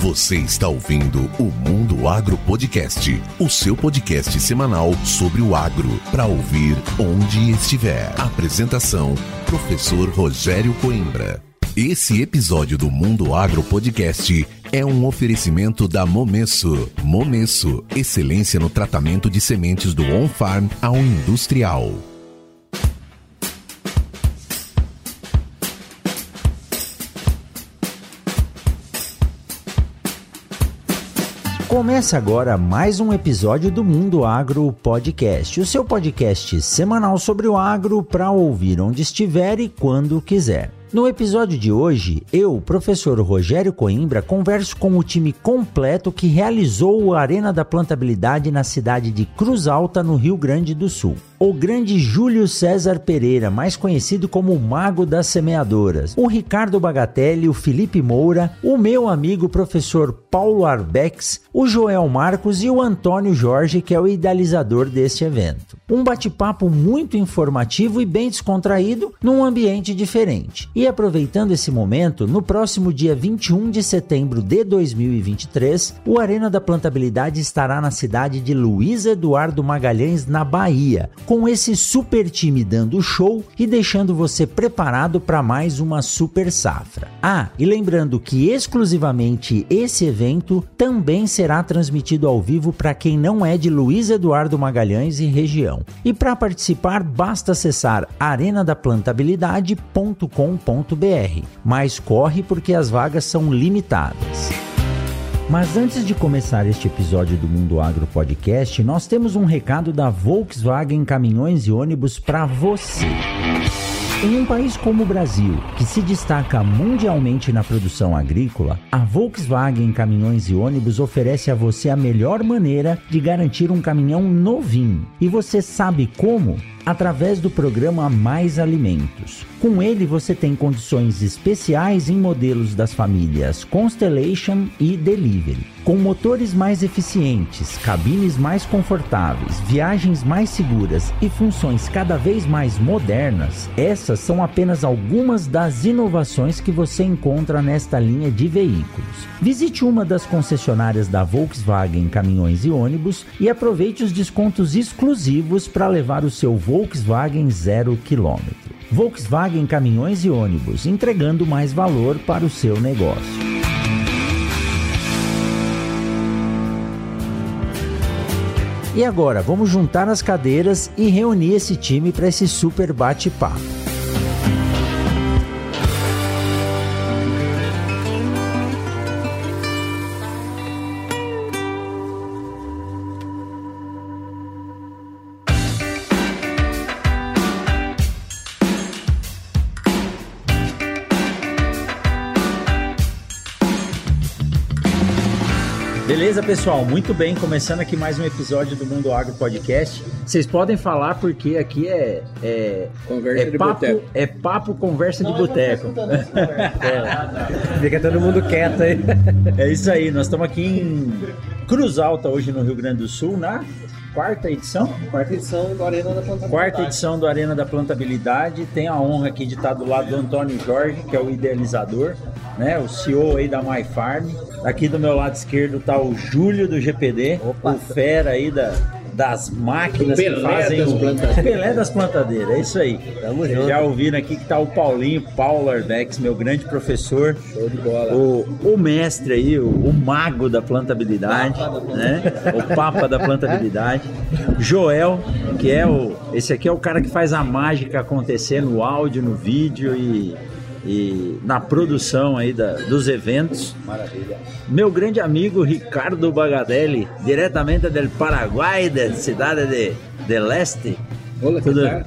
Você está ouvindo o Mundo Agro Podcast, o seu podcast semanal sobre o agro, para ouvir onde estiver. Apresentação: Professor Rogério Coimbra. Esse episódio do Mundo Agro Podcast é um oferecimento da Momesso. Momesso, excelência no tratamento de sementes do on-farm ao industrial. Começa agora mais um episódio do Mundo Agro Podcast, o seu podcast semanal sobre o agro para ouvir onde estiver e quando quiser. No episódio de hoje, eu, professor Rogério Coimbra, converso com o time completo que realizou o Arena da Plantabilidade na cidade de Cruz Alta, no Rio Grande do Sul o grande Júlio César Pereira, mais conhecido como o Mago das Semeadoras, o Ricardo Bagatelli, o Felipe Moura, o meu amigo professor Paulo Arbex, o Joel Marcos e o Antônio Jorge, que é o idealizador deste evento. Um bate-papo muito informativo e bem descontraído num ambiente diferente. E aproveitando esse momento, no próximo dia 21 de setembro de 2023, o Arena da Plantabilidade estará na cidade de Luiz Eduardo Magalhães, na Bahia com esse super time dando show e deixando você preparado para mais uma super safra. Ah, e lembrando que exclusivamente esse evento também será transmitido ao vivo para quem não é de Luiz Eduardo Magalhães e região. E para participar basta acessar arenadaplantabilidade.com.br. Mas corre porque as vagas são limitadas. Mas antes de começar este episódio do Mundo Agro Podcast, nós temos um recado da Volkswagen Caminhões e Ônibus para você. Em um país como o Brasil, que se destaca mundialmente na produção agrícola, a Volkswagen Caminhões e Ônibus oferece a você a melhor maneira de garantir um caminhão novinho. E você sabe como? Através do programa Mais Alimentos. Com ele você tem condições especiais em modelos das famílias Constellation e Delivery. Com motores mais eficientes, cabines mais confortáveis, viagens mais seguras e funções cada vez mais modernas, essas são apenas algumas das inovações que você encontra nesta linha de veículos. Visite uma das concessionárias da Volkswagen Caminhões e Ônibus e aproveite os descontos exclusivos para levar o seu Volkswagen zero quilômetro. Volkswagen Caminhões e Ônibus, entregando mais valor para o seu negócio. E agora, vamos juntar as cadeiras e reunir esse time para esse super bate-papo. Beleza, pessoal? Muito bem, começando aqui mais um episódio do Mundo Agro Podcast. Vocês podem falar porque aqui é é conversa é de papo, boteco. é papo conversa de boteco. Fica todo mundo quieto aí. É isso aí, nós estamos aqui em Cruz Alta hoje no Rio Grande do Sul, na quarta edição? Quarta edição do Arena da Plantabilidade. Quarta edição do Arena da Plantabilidade. Tenho a honra aqui de estar do lado do Antônio Jorge, que é o idealizador, né? O CEO aí da My Farm. Aqui do meu lado esquerdo está o Júlio do GPD, Opa. o fera aí da, das máquinas Pelé que fazem das o plantadeiras. Pelé das plantadeiras, é isso aí. Tamo Vocês junto. Já ouviram aqui que tá o Paulinho, Paulo Arbex, meu grande professor, Show de bola. o, o mestre aí, o, o mago da plantabilidade, né? O papa da plantabilidade. Joel, que é o. Esse aqui é o cara que faz a mágica acontecer no áudio, no vídeo e, e na produção aí da, dos eventos. Maravilha. Meu grande amigo Ricardo Bagadelli, diretamente do Paraguai, da cidade de, de Leste. Olá, que Tudo. tal?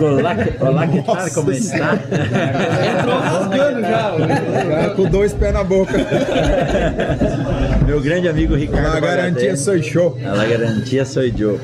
Olá, que- olá, que tal? Como está? Entrou rasgando já. Cara, com dois pés na boca. Meu grande amigo Ricardo Na garantia Bagadelli. sou show. A garantia sou eu.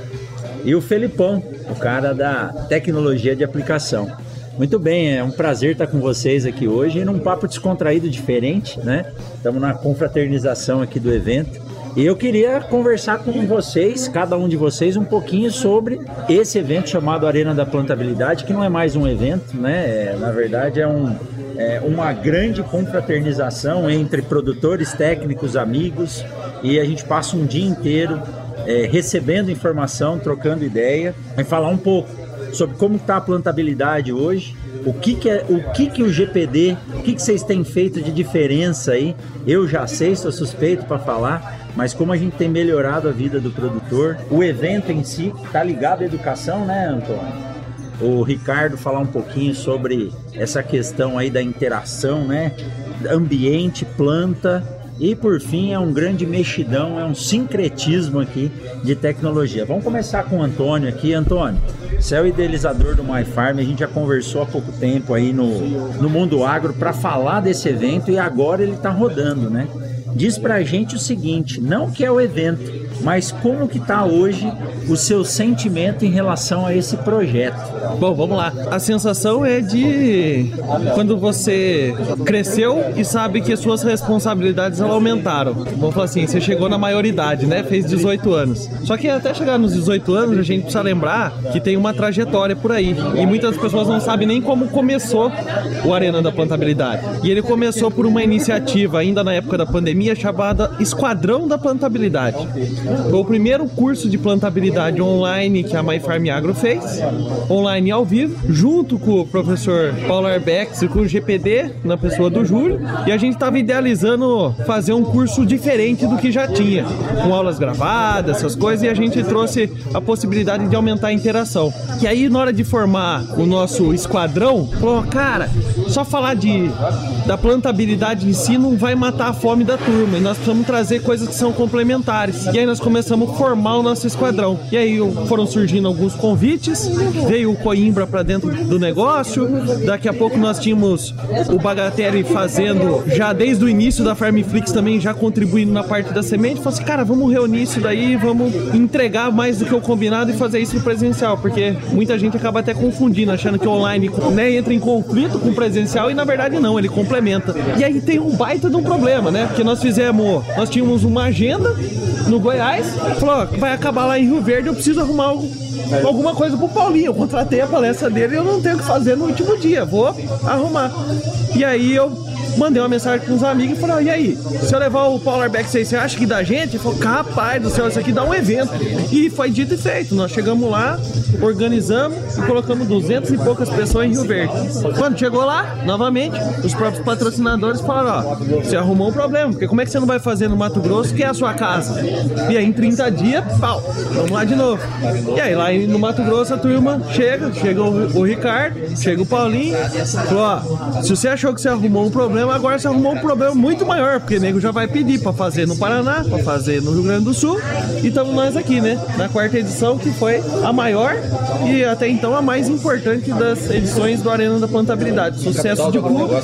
E o Felipão, o cara da tecnologia de aplicação. Muito bem, é um prazer estar com vocês aqui hoje num papo descontraído diferente, né? Estamos na confraternização aqui do evento. E eu queria conversar com vocês, cada um de vocês, um pouquinho sobre esse evento chamado Arena da Plantabilidade, que não é mais um evento, né? É, na verdade é um, é, uma grande confraternização entre produtores, técnicos, amigos e a gente passa um dia inteiro é, recebendo informação, trocando ideia e falar um pouco sobre como está a plantabilidade hoje, o que, que é o que, que o GPD, o que, que vocês têm feito de diferença aí. Eu já sei, sou suspeito para falar, mas como a gente tem melhorado a vida do produtor, o evento em si está ligado à educação, né, Antônio? O Ricardo falar um pouquinho sobre essa questão aí da interação, né? Ambiente, planta e por fim é um grande mexidão, é um sincretismo aqui de tecnologia. Vamos começar com o Antônio aqui. Antônio, você é o idealizador do MyFarm, a gente já conversou há pouco tempo aí no, no Mundo Agro para falar desse evento e agora ele está rodando, né? Diz pra gente o seguinte, não que é o evento, mas como que tá hoje o seu sentimento em relação a esse projeto? Bom, vamos lá. A sensação é de quando você cresceu e sabe que suas responsabilidades aumentaram. Vamos falar assim, você chegou na maioridade, né? Fez 18 anos. Só que até chegar nos 18 anos, a gente precisa lembrar que tem uma trajetória por aí. E muitas pessoas não sabem nem como começou o Arena da Plantabilidade. E ele começou por uma iniciativa ainda na época da pandemia chamada Esquadrão da Plantabilidade. Foi o primeiro curso de plantabilidade online que a MyFarm Agro fez, online ao vivo, junto com o professor Paulo Arbex e com o GPD, na pessoa do Júlio, e a gente estava idealizando fazer um curso diferente do que já tinha, com aulas gravadas, essas coisas, e a gente trouxe a possibilidade de aumentar a interação. E aí, na hora de formar o nosso esquadrão, falou, cara, só falar de da plantabilidade em si não vai matar a fome da turma, e nós precisamos trazer coisas que são complementares. E aí nós começamos a formar o nosso esquadrão. E aí foram surgindo alguns convites, veio o Coimbra para dentro do negócio, daqui a pouco nós tínhamos o Bagateri fazendo, já desde o início da Farmflix também, já contribuindo na parte da semente, falou assim, cara, vamos reunir isso daí, vamos entregar mais do que o combinado e fazer isso presencial, porque muita gente acaba até confundindo, achando que online né, entra em conflito com o presencial e na verdade não, ele complementa. E aí tem um baita de um problema, né? Porque nós fizemos, nós tínhamos uma agenda no Goiás, falou, vai acabar lá em Rio Verde, eu preciso arrumar algo alguma coisa pro Paulinho. Eu contratei a palestra dele e eu não tenho o que fazer no último dia. Vou arrumar. E aí eu mandei uma mensagem com uns amigos e falei, e aí, se eu levar o Polar Back 6, você acha que dá gente? Ele falou, capaz do céu, isso aqui dá um evento. E foi dito e feito. Nós chegamos lá, organizamos e colocamos 200 e poucas pessoas em Rio Verde. Quando chegou lá, novamente, os próprios patrocinadores falaram, ó, você arrumou um problema, porque como é que você não vai fazer no Mato Grosso, que é a sua casa? E aí em 30 dias, pau, vamos lá de novo. E aí lá no Mato Grosso a turma chega, chega o, o Ricardo, chega o Paulinho, falou, ó, se você achou que você arrumou um problema, agora você arrumou um problema muito maior, porque o nego já vai pedir para fazer no Paraná, para fazer no Rio Grande do Sul, e estamos nós aqui, né? Na quarta edição, que foi a maior e até então a mais importante das edições do Arena da Plantabilidade. Sucesso de público.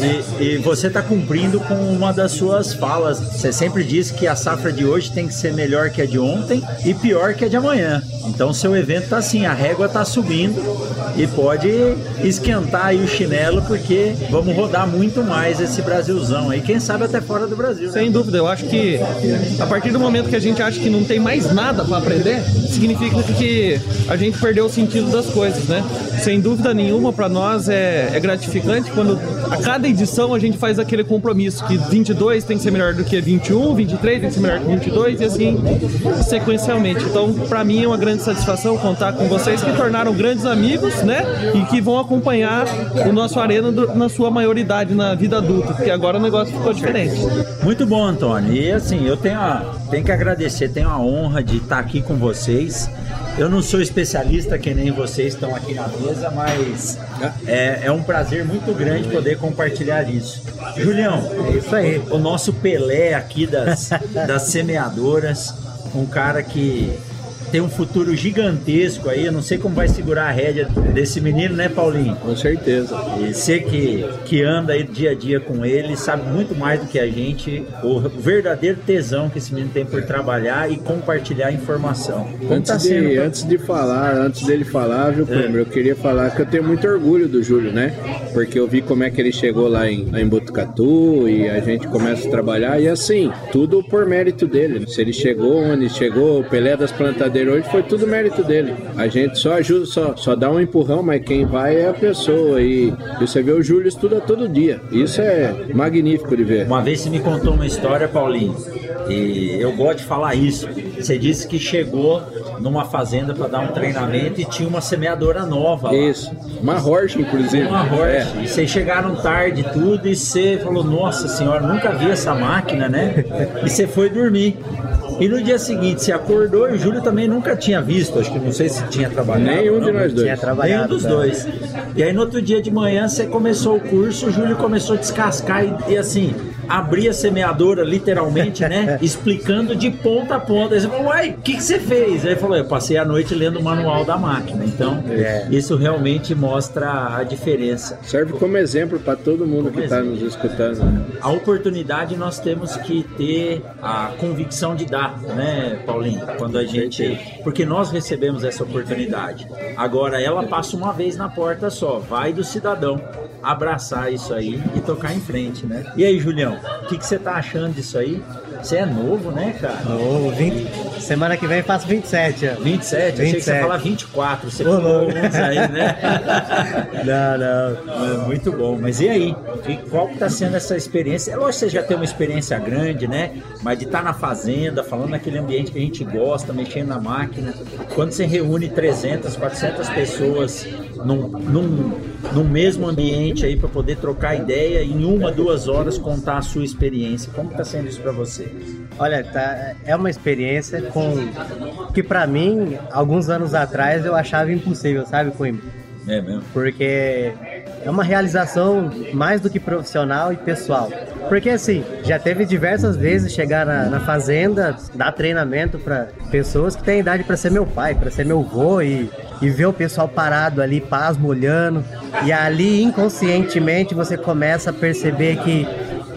E, e você está cumprindo com uma das suas falas. Você sempre diz que a safra de hoje tem que ser melhor que a de ontem e pior que a de amanhã. Então seu evento tá assim, a régua tá subindo e pode esquentar aí o chinelo porque vamos rodar muito mais esse Brasilzão aí, quem sabe até fora do Brasil. Né? Sem dúvida, eu acho que a partir do momento que a gente acha que não tem mais nada para aprender, significa que a gente perdeu o sentido das coisas, né? Sem dúvida nenhuma, para nós é, é gratificante quando a cada edição a gente faz aquele compromisso que 22 tem que ser melhor do que 21, 23 tem que ser melhor que 22 e assim sequencialmente. Então, para mim é uma grande satisfação contar com vocês que tornaram grandes amigos, né? E que vão acompanhar o nosso Arena do, na sua maioridade na vida adulta, porque agora o negócio ficou diferente. Muito bom, Antônio. E assim, eu tenho, a, tenho que agradecer, tenho a honra de estar aqui com vocês. Eu não sou especialista que nem vocês estão aqui na mesa, mas é, é um prazer muito grande poder compartilhar isso. Julião, é isso aí. O nosso Pelé aqui das, das semeadoras, um cara que tem um futuro gigantesco aí. Eu não sei como vai segurar a rédea desse menino, né, Paulinho? Com certeza. E você que, que anda aí dia a dia com ele, sabe muito mais do que a gente o verdadeiro tesão que esse menino tem por trabalhar e compartilhar informação. Como Antes, tá de, sendo antes de falar, antes dele falar, viu, Câmara, eu queria falar que eu tenho muito orgulho do Júlio, né? Porque eu vi como é que ele chegou lá em, lá em Botucatu e a gente começa a trabalhar e assim, tudo por mérito dele. né? Se ele chegou onde chegou, o Pelé das Plantadeiras Hoje foi tudo mérito dele. A gente só ajuda, só, só dá um empurrão, mas quem vai é a pessoa. E, e você vê o Júlio estuda todo dia. Isso é magnífico de ver. Uma vez você me contou uma história, Paulinho, e eu gosto de falar isso. Você disse que chegou numa fazenda para dar um treinamento e tinha uma semeadora nova. Lá. Isso. Uma Horsch, inclusive. Uma Horsch. É. E vocês chegaram tarde tudo e você falou, nossa senhora, nunca vi essa máquina, né? E você foi dormir. E no dia seguinte, se acordou e o Júlio também nunca tinha visto, acho que não sei se tinha trabalhado. Nenhum de nós dois. Tinha trabalhado. Nenhum dos dois. E aí no outro dia de manhã você começou o curso, o Júlio começou a descascar e, e assim, abrir a semeadora literalmente, né? explicando de ponta a ponta. Aí você falou, uai, o que, que você fez? Aí falou, eu passei a noite lendo o manual da máquina. Então, é. isso realmente mostra a diferença. Serve como exemplo para todo mundo como que está nos escutando. Né? A oportunidade nós temos que ter a convicção de dar, né, Paulinho? Quando a gente. Porque nós recebemos essa oportunidade. Agora, ela passa uma vez na porta só. Vai do cidadão abraçar isso aí e tocar em frente, né? E aí, Julião, o que, que você tá achando disso aí? Você é novo, né, cara? Novo, 20... semana que vem eu faço 27 anos. 27? 27. Achei que você ia falar 24, você falou uns aí, né? não, não. É muito bom, mas e aí? E qual que tá sendo essa experiência? É lógico que você já tem uma experiência grande, né? Mas de estar tá na fazenda, falando naquele ambiente que a gente gosta, mexendo na máquina, quando você reúne 300, 400 pessoas num, num, num mesmo ambiente aí para poder trocar ideia e em uma, duas horas contar a sua experiência. Como está sendo isso para você? Olha, tá, é uma experiência com que para mim, alguns anos atrás eu achava impossível, sabe, Coimbra? É mesmo? Porque é uma realização mais do que profissional e pessoal. Porque assim, já teve diversas vezes chegar na, na fazenda, dar treinamento para pessoas que têm idade para ser meu pai, para ser meu avô e, e ver o pessoal parado ali, pasmo, olhando. E ali, inconscientemente, você começa a perceber que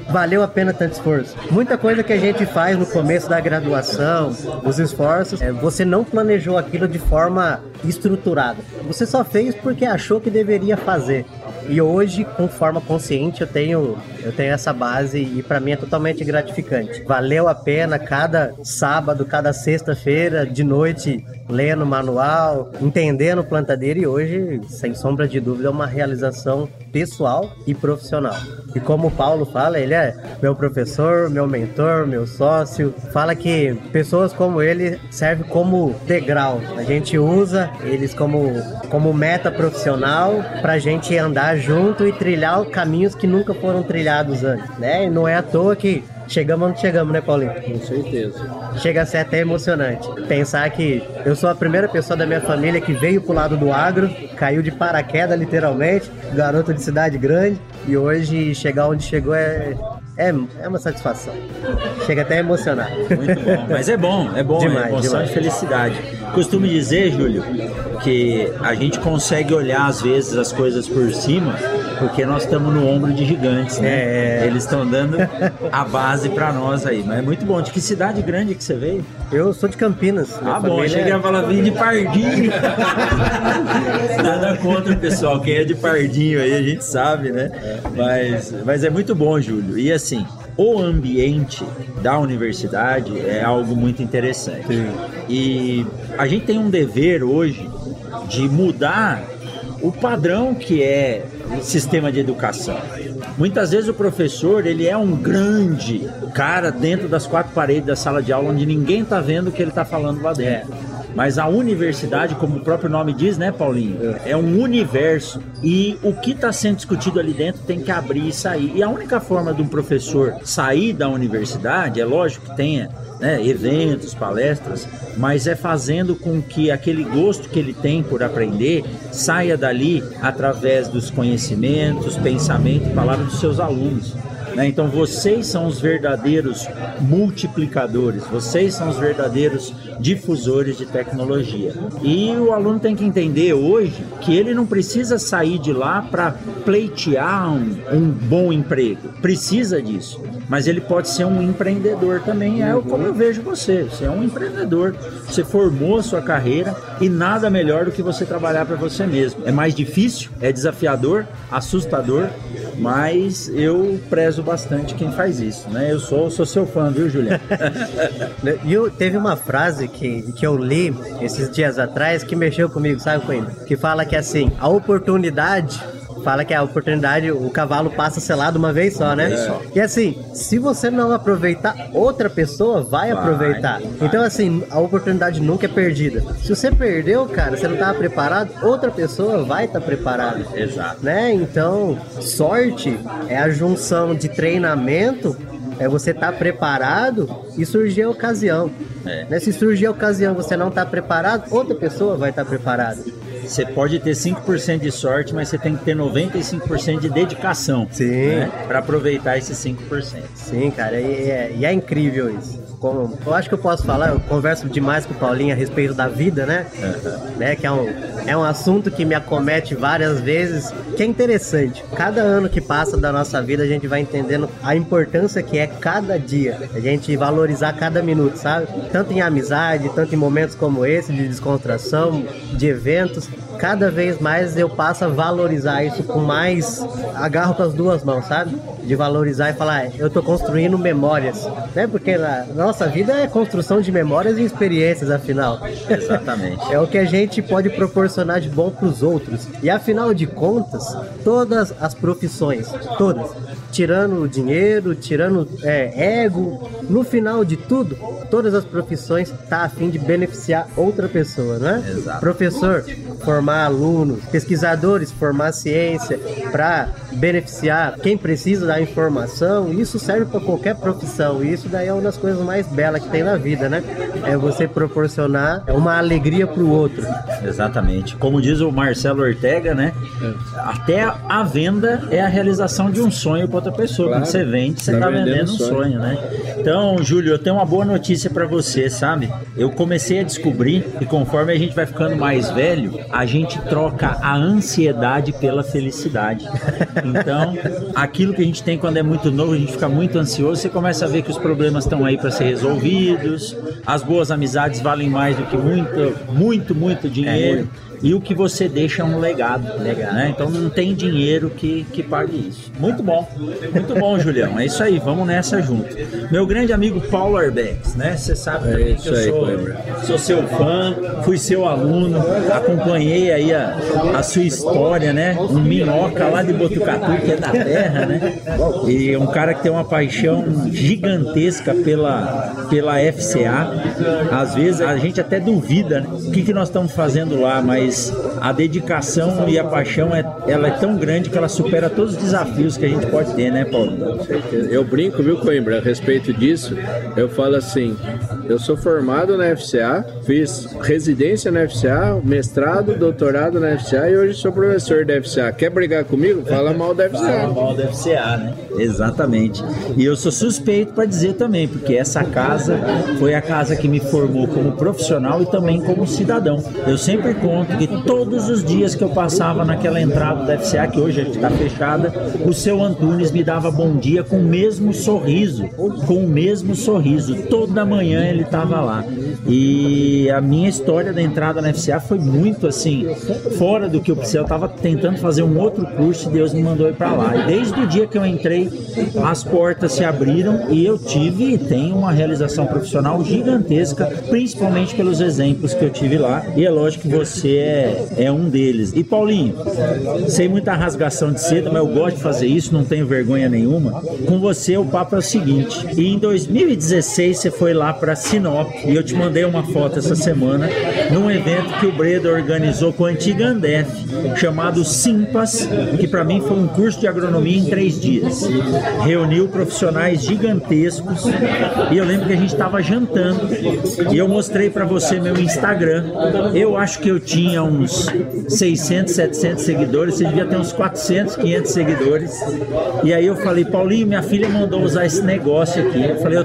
valeu a pena tanto esforço. Muita coisa que a gente faz no começo da graduação, os esforços, é, você não planejou aquilo de forma estruturada. Você só fez porque achou que deveria fazer. E hoje, com forma consciente, eu tenho, eu tenho essa base e para mim é totalmente gratificante. Valeu a pena cada sábado, cada sexta-feira, de noite, lendo manual, entendendo plantadeira e hoje, sem sombra de dúvida, é uma realização pessoal e profissional. E como o Paulo fala, ele é meu professor, meu mentor, meu sócio. Fala que pessoas como ele servem como degrau. A gente usa eles como, como meta profissional para gente andar junto e trilhar caminhos que nunca foram trilhados antes, né? E não é à toa que Chegamos onde chegamos, né, Paulinho? Com certeza. Chega a ser até emocionante. Pensar que eu sou a primeira pessoa da minha família que veio pro lado do agro, caiu de paraquedas, literalmente, garoto de cidade grande, e hoje chegar onde chegou é, é, é uma satisfação. Chega até a emocionar. Muito bom. Mas é bom, é bom, demais, é emoção demais. de felicidade. Costumo dizer, Júlio, que a gente consegue olhar às vezes as coisas por cima porque nós estamos no ombro de gigantes, né? É. Eles estão dando a base para nós aí. Mas é muito bom. De que cidade grande que você veio? Eu sou de Campinas. Ah, bom. Achei que ia falar vim de Pardinho. Nada contra o pessoal. Quem é de Pardinho aí, a gente sabe, né? Mas, mas é muito bom, Júlio. E assim, o ambiente da universidade é algo muito interessante. Sim. E a gente tem um dever hoje de mudar o padrão que é o sistema de educação. Muitas vezes o professor ele é um grande cara dentro das quatro paredes da sala de aula onde ninguém está vendo o que ele está falando lá dentro. Mas a universidade, como o próprio nome diz, né, Paulinho? É um universo. E o que está sendo discutido ali dentro tem que abrir e sair. E a única forma de um professor sair da universidade, é lógico que tenha né, eventos, palestras, mas é fazendo com que aquele gosto que ele tem por aprender saia dali através dos conhecimentos, pensamentos, palavras dos seus alunos. Né? Então vocês são os verdadeiros multiplicadores, vocês são os verdadeiros difusores de tecnologia. E o aluno tem que entender hoje que ele não precisa sair de lá para pleitear um, um bom emprego. Precisa disso mas ele pode ser um empreendedor também. É como eu vejo você. Você é um empreendedor. Você formou sua carreira e nada melhor do que você trabalhar para você mesmo. É mais difícil, é desafiador, assustador, mas eu prezo bastante quem faz isso, né? Eu sou, sou seu fã, viu, Juliano? E teve uma frase que, que eu li esses dias atrás que mexeu comigo, sabe, Coimbra? Que fala que assim, a oportunidade fala que a oportunidade, o cavalo passa selado uma vez só, né? só. E assim, se você não aproveitar, outra pessoa vai, aproveitar. Então, assim, a oportunidade nunca é perdida. Se você perdeu, cara, você não estava preparado, outra pessoa vai estar preparada. Exato. Né? Então, sorte é a junção de treinamento, é você estar preparado e surgir a ocasião. É. Né? Se surgir a ocasião e você não está preparado, outra pessoa vai estar preparada. Você pode ter 5% de sorte, mas você tem que ter 95% de dedicação. Sim. Né? Para aproveitar esses 5%. Sim, cara, e é, e é incrível isso. Como, eu acho que eu posso falar, eu converso demais com o Paulinho a respeito da vida, né? né? Que é um, é um assunto que me acomete várias vezes, que é interessante. Cada ano que passa da nossa vida, a gente vai entendendo a importância que é cada dia. A gente valorizar cada minuto, sabe? Tanto em amizade, tanto em momentos como esse, de descontração, de eventos. Cada vez mais eu passo a valorizar isso com mais. agarro com as duas mãos, sabe? De valorizar e falar, "Ah, eu tô construindo memórias, né? Porque na nossa vida é construção de memórias e experiências, afinal. Exatamente. É o que a gente pode proporcionar de bom para os outros. E afinal de contas, todas as profissões, todas, tirando o dinheiro, tirando é, ego, no final de tudo, todas as profissões tá a fim de beneficiar outra pessoa, não é? Exato. Professor, formar alunos, pesquisadores, formar ciência para beneficiar quem precisa da informação. Isso serve para qualquer profissão. E isso daí é uma das coisas mais belas que tem na vida, né? É você proporcionar uma alegria para o outro. Exatamente. Como diz o Marcelo Ortega, né? Até a venda é a realização de um sonho para outra pessoa. Claro. Quando você vende, você Tá está vendendo vendendo um sonho. sonho, né? Então, Júlio, eu tenho uma boa notícia para você, sabe? Eu comecei a descobrir que conforme a gente vai ficando mais velho, a gente troca a ansiedade pela felicidade. Então, aquilo que a gente tem quando é muito novo, a gente fica muito ansioso, você começa a ver que os problemas estão aí para ser resolvidos, as boas amizades valem mais do que muito, muito, muito dinheiro. E o que você deixa é um legado, né? Então não tem dinheiro que, que pague isso. Muito bom, muito bom, Julião. É isso aí, vamos nessa junto. Meu grande amigo Paulo Arbex, né? Você sabe É que eu aí, sou, sou seu fã, fui seu aluno, acompanhei aí a, a sua história, né? Um minhoca lá de Botucatu, que é da terra, né? E um cara que tem uma paixão gigantesca pela, pela FCA. Às vezes a gente até duvida né? o que, que nós estamos fazendo lá, mas a dedicação e a paixão é, ela é tão grande que ela supera todos os desafios que a gente pode ter, né, Paulo? Eu brinco, viu, Coimbra, a respeito disso. Eu falo assim: eu sou formado na FCA, fiz residência na FCA, mestrado, doutorado na FCA e hoje sou professor da FCA. Quer brigar comigo? Fala mal da Fala FCA. mal da FCA, né? Exatamente. E eu sou suspeito para dizer também, porque essa casa foi a casa que me formou como profissional e também como cidadão. Eu sempre conto que todos os dias que eu passava naquela entrada da FCA, que hoje está fechada, o seu Antunes me dava bom dia com o mesmo sorriso, com o mesmo sorriso. Toda manhã ele estava lá. E a minha história da entrada na FCA foi muito assim, fora do que eu precisava. Eu estava tentando fazer um outro curso e Deus me mandou ir para lá. E desde o dia que eu entrei, as portas se abriram e eu tive e tenho uma realização profissional gigantesca, principalmente pelos exemplos que eu tive lá. E é lógico que você é, é um deles. E Paulinho, sem muita rasgação de seda, mas eu gosto de fazer isso, não tenho vergonha nenhuma. Com você o papo é o seguinte: em 2016 você foi lá para Sinop e eu te mandei uma foto essa semana num evento que o Breda organizou com a antiga Andef, chamado Simpas, que para mim foi um curso de agronomia em três dias. Reuniu profissionais gigantescos e eu lembro que a gente estava jantando e eu mostrei para você meu Instagram. Eu acho que eu tinha uns 600, 700 seguidores, você devia ter uns 400, 500 seguidores. E aí eu falei, Paulinho, minha filha mandou usar esse negócio aqui. Eu falei, eu,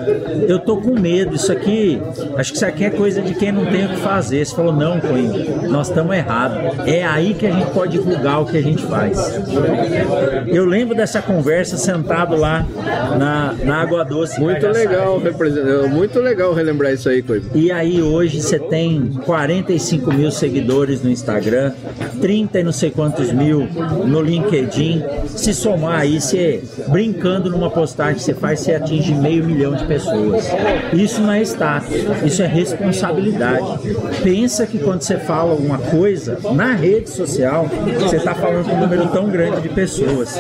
eu tô com medo, isso aqui, acho que isso aqui é coisa de quem não tem o que fazer. Você falou, não, Coimbra, nós estamos errados. É aí que a gente pode divulgar o que a gente faz. Eu lembro dessa conversa sentado lá na, na Água Doce. Muito legal, muito legal relembrar isso aí, Coibo. E aí hoje você tem 45 mil seguidores no Instagram, 30 e não sei quantos mil no LinkedIn. Se somar aí, você brincando numa postagem que você faz, você atinge meio milhão de pessoas. Isso não é status, isso é responsabilidade. Pensa que quando você fala alguma coisa na rede social, você está falando com um número tão grande de pessoas.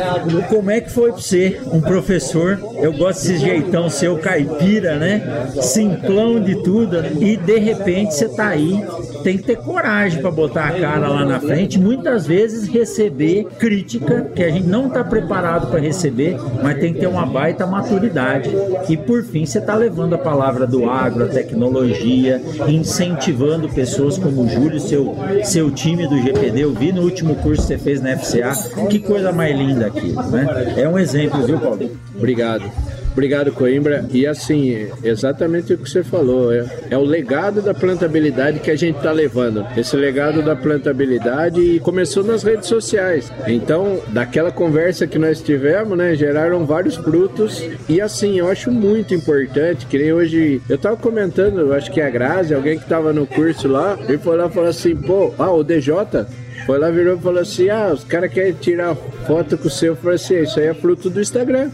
Como é que foi para você, um professor? Eu gosto desse jeitão seu caipira, né? Simplão de tudo. E de repente você tá aí, tem que ter coragem para botar a cara lá na frente. Muitas vezes receber crítica que a gente não está preparado para receber, mas tem que ter uma baita maturidade. E por fim, você está levando a palavra do agro, a tecnologia, incentivando pessoas como o Júlio, seu, seu time do GPD. Eu vi no último curso que você fez na FCA. Que coisa mais linda aquilo, né? É um exemplo, viu, Paulo? Obrigado. Obrigado, Coimbra. E assim, exatamente o que você falou, é, é o legado da plantabilidade que a gente está levando. Esse legado da plantabilidade começou nas redes sociais. Então, daquela conversa que nós tivemos, né, geraram vários frutos. E assim, eu acho muito importante, que nem hoje, eu estava comentando, acho que é a Grazi, alguém que estava no curso lá, ele foi lá e falou assim, pô, ah, o DJ foi lá, virou e falou assim: ah, os caras querem tirar foto com o seu. Eu falei assim: isso aí é fruto do Instagram.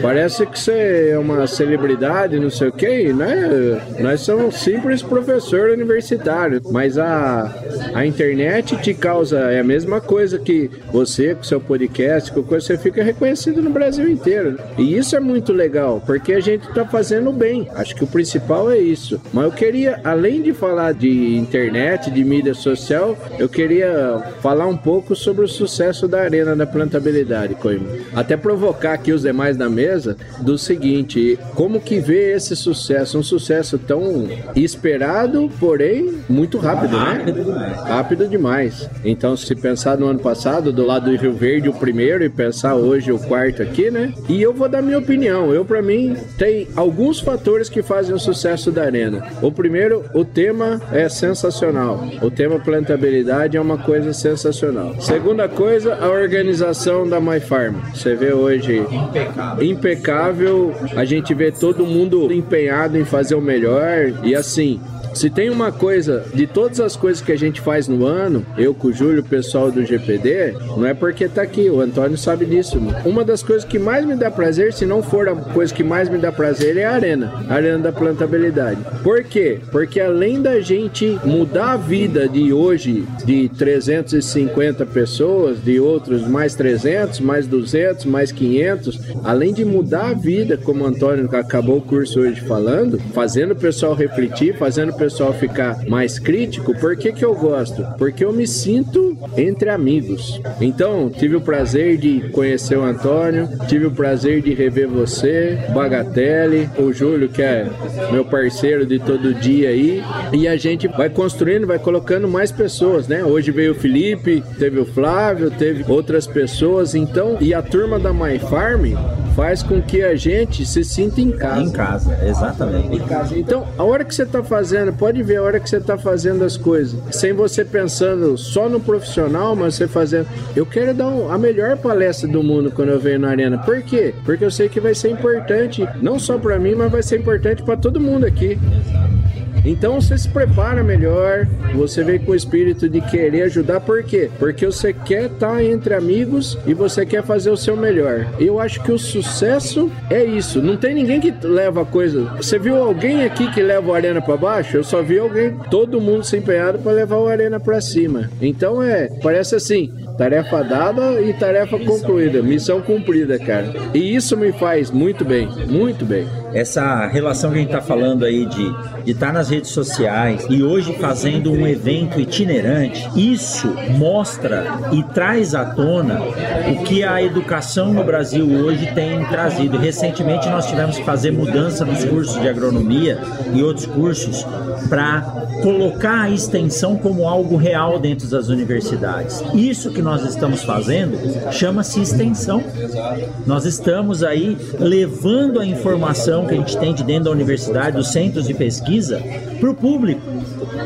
Parece que você é uma celebridade, não sei o quê, né? Nós somos simples professor universitário, mas a, a internet te causa é a mesma coisa que você com seu podcast, com coisa, você fica reconhecido no Brasil inteiro. E isso é muito legal, porque a gente tá fazendo bem. Acho que o principal é isso. Mas eu queria, além de falar de internet, de mídia social, eu queria falar um pouco sobre o sucesso da Arena da Plantabilidade, Coima. Até provocar aqui os demais na mesa do seguinte, como que vê esse sucesso? Um sucesso tão esperado, porém muito rápido, né? Rápido demais. Então, se pensar no ano passado, do lado do Rio Verde, o primeiro, e pensar hoje o quarto aqui, né? E eu vou dar minha opinião. Eu, para mim, tem alguns fatores que fazem o sucesso da Arena. O primeiro, o tema é sensacional. O tema plantabilidade é uma coisa sensacional. Segunda coisa, a organização da My Farm. Você vê hoje impecável. impecável, a gente vê todo mundo empenhado em fazer o melhor e assim, se tem uma coisa, de todas as coisas que a gente faz no ano, eu com o Júlio, o pessoal do GPD, não é porque tá aqui, o Antônio sabe disso. Uma das coisas que mais me dá prazer, se não for a coisa que mais me dá prazer, é a arena, a arena da plantabilidade. Por quê? Porque além da gente mudar a vida de hoje de 350 pessoas, de outros mais 300, mais 200, mais 500, além de mudar a vida, como o Antônio acabou o curso hoje falando, fazendo o pessoal refletir, fazendo o pessoal ficar mais crítico, por que, que eu gosto? Porque eu me sinto entre amigos. Então, tive o prazer de conhecer o Antônio, tive o prazer de rever você, Bagatelle, o Júlio, que é meu parceiro de todo dia aí, e a gente vai construindo, vai colocando mais pessoas, né? Hoje veio o Felipe, teve o Flávio, teve outras pessoas, então, e a turma da My Farm faz com que a gente se sinta em casa. Em casa, exatamente. Em casa. Então, a hora que você está fazendo, pode ver a hora que você está fazendo as coisas, sem você pensando só no profissional, mas você fazendo. Eu quero dar um, a melhor palestra do mundo quando eu venho na arena. Por quê? Porque eu sei que vai ser importante, não só para mim, mas vai ser importante para todo mundo aqui. Então você se prepara melhor, você vem com o espírito de querer ajudar, por quê? Porque você quer estar tá entre amigos e você quer fazer o seu melhor. Eu acho que o sucesso é isso. Não tem ninguém que leva a coisa. Você viu alguém aqui que leva o arena para baixo? Eu só vi alguém, todo mundo se empenhado para levar o arena para cima. Então é, parece assim, Tarefa dada e tarefa concluída, missão cumprida, cara. E isso me faz muito bem, muito bem. Essa relação que a gente está falando aí de estar tá nas redes sociais e hoje fazendo um evento itinerante, isso mostra e traz à tona o que a educação no Brasil hoje tem trazido. Recentemente nós tivemos que fazer mudança nos cursos de agronomia e outros cursos para colocar a extensão como algo real dentro das universidades. Isso que nós estamos fazendo chama-se extensão. Nós estamos aí levando a informação que a gente tem de dentro da universidade, dos centros de pesquisa, para o público.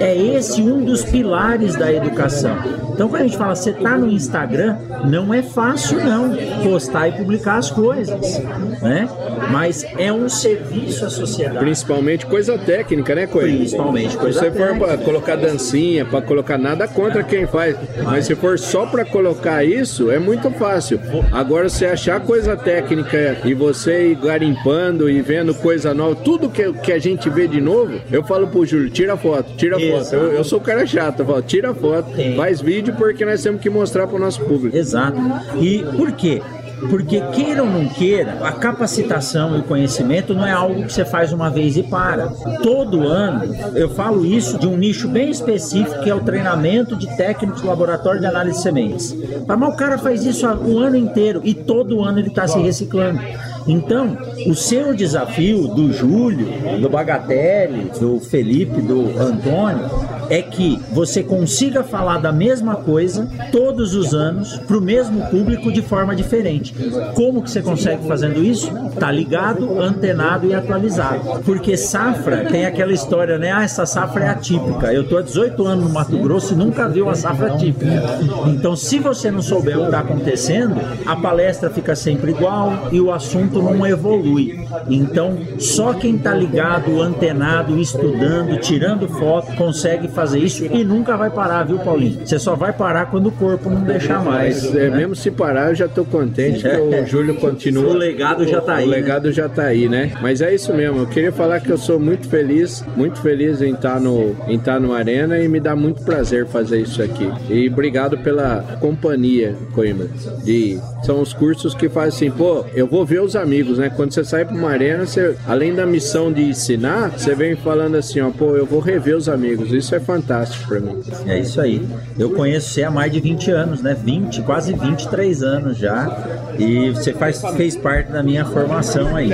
É esse um dos pilares da educação. Então, quando a gente fala, você está no Instagram, não é fácil não postar e publicar as coisas, né? Mas é um serviço à sociedade. Principalmente coisa técnica, né, Coelho? Principalmente coisa Se você for técnica. para colocar dancinha, para colocar nada contra quem faz, mas se for só para colocar isso, é muito fácil. Agora, você achar coisa técnica e você ir garimpando e vendo coisa nova, tudo que, que a gente vê de novo, eu falo pro Júlio, tira foto, tira Exato. foto. Eu, eu sou o cara chato, eu falo, tira foto, faz vídeo porque nós temos que mostrar pro nosso público. Exato. E por quê? Porque queira ou não queira, a capacitação e o conhecimento não é algo que você faz uma vez e para. Todo ano, eu falo isso de um nicho bem específico, que é o treinamento de técnicos de laboratório de análise de sementes. Mas o cara faz isso o ano inteiro e todo ano ele está se reciclando. Então, o seu desafio do Júlio, do Bagatelli, do Felipe, do Antônio, é que você consiga falar da mesma coisa todos os anos para o mesmo público de forma diferente. Como que você consegue fazendo isso? Tá ligado, antenado e atualizado. Porque safra tem aquela história, né? Ah, essa safra é atípica. Eu tô há 18 anos no Mato Grosso e nunca vi uma safra atípica. Então, se você não souber o que está acontecendo, a palestra fica sempre igual e o assunto não evolui. Então, só quem tá ligado, antenado, estudando, tirando foto, consegue fazer isso e nunca vai parar, viu, Paulinho? Você só vai parar quando o corpo não deixar mais. Mas é, né? mesmo se parar, eu já tô contente que o Júlio continua. O legado já tá aí, O né? legado já tá aí, né? Mas é isso mesmo. Eu queria falar que eu sou muito feliz, muito feliz em estar no, em estar no Arena e me dá muito prazer fazer isso aqui. E obrigado pela companhia, Coimbra. E são os cursos que fazem assim, pô, eu vou ver os amigos, né? Quando você sai para uma arena, você, além da missão de ensinar, você vem falando assim, ó, pô, eu vou rever os amigos. Isso é fantástico para mim. É isso aí. Eu conheço você há mais de 20 anos, né? 20, quase 23 anos já. E você faz, fez parte da minha formação aí.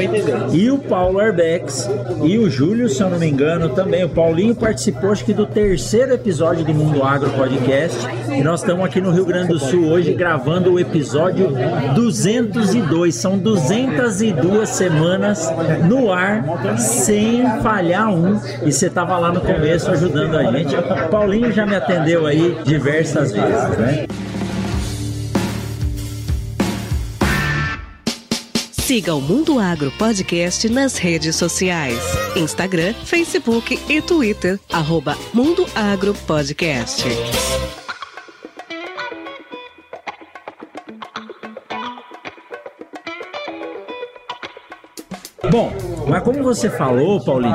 E o Paulo Arbex e o Júlio, se eu não me engano, também. O Paulinho participou, acho que do terceiro episódio do Mundo Agro Podcast. E nós estamos aqui no Rio Grande do Sul hoje gravando o episódio 202. São 202 semanas no ar, sem falhar um. E você estava lá no começo ajudando a gente. O Paulinho já me atendeu aí diversas vezes, né? Siga o Mundo Agro Podcast nas redes sociais: Instagram, Facebook e Twitter. Arroba Mundo Agro Podcast. Bom, mas como você falou, Paulinho,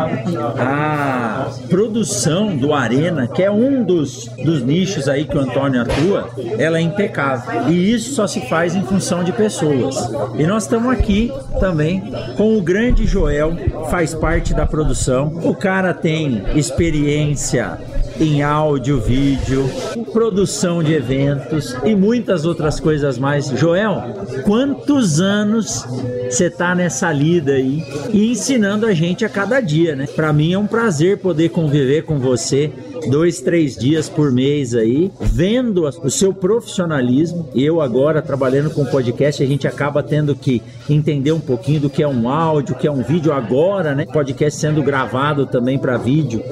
a produção do Arena, que é um dos, dos nichos aí que o Antônio atua, ela é impecável. E isso só se faz em função de pessoas. E nós estamos aqui também com o grande Joel, faz parte da produção. O cara tem experiência em áudio, vídeo, produção de eventos e muitas outras coisas mais. Joel, quantos anos você tá nessa lida aí e ensinando a gente a cada dia, né? Para mim é um prazer poder conviver com você dois, três dias por mês aí, vendo o seu profissionalismo. Eu agora trabalhando com podcast, a gente acaba tendo que entender um pouquinho do que é um áudio, o que é um vídeo agora, né? Podcast sendo gravado também para vídeo.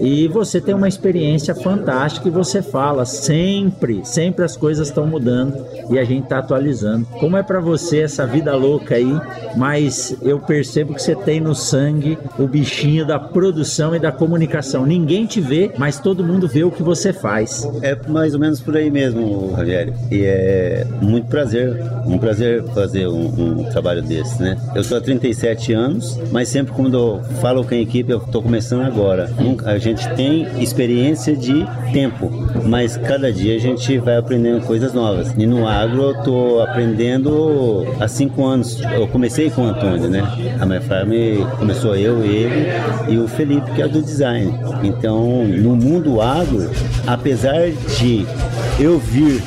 E você tem uma experiência fantástica e você fala sempre, sempre as coisas estão mudando e a gente tá atualizando. Como é para você essa vida louca aí? Mas eu percebo que você tem no sangue o bichinho da produção e da comunicação. Ninguém te vê, mas todo mundo vê o que você faz. É mais ou menos por aí mesmo, Rogério. E é muito prazer, um prazer fazer um, um trabalho desse, né? Eu sou há 37 anos, mas sempre quando eu falo com a equipe, eu estou começando agora. A gente tem experiência de tempo, mas cada dia a gente vai aprendendo coisas novas. E no agro eu estou aprendendo há cinco anos. Eu comecei com o Antônio, né? A minha farm começou eu, ele e o Felipe, que é do design. Então, no mundo agro, apesar de eu vir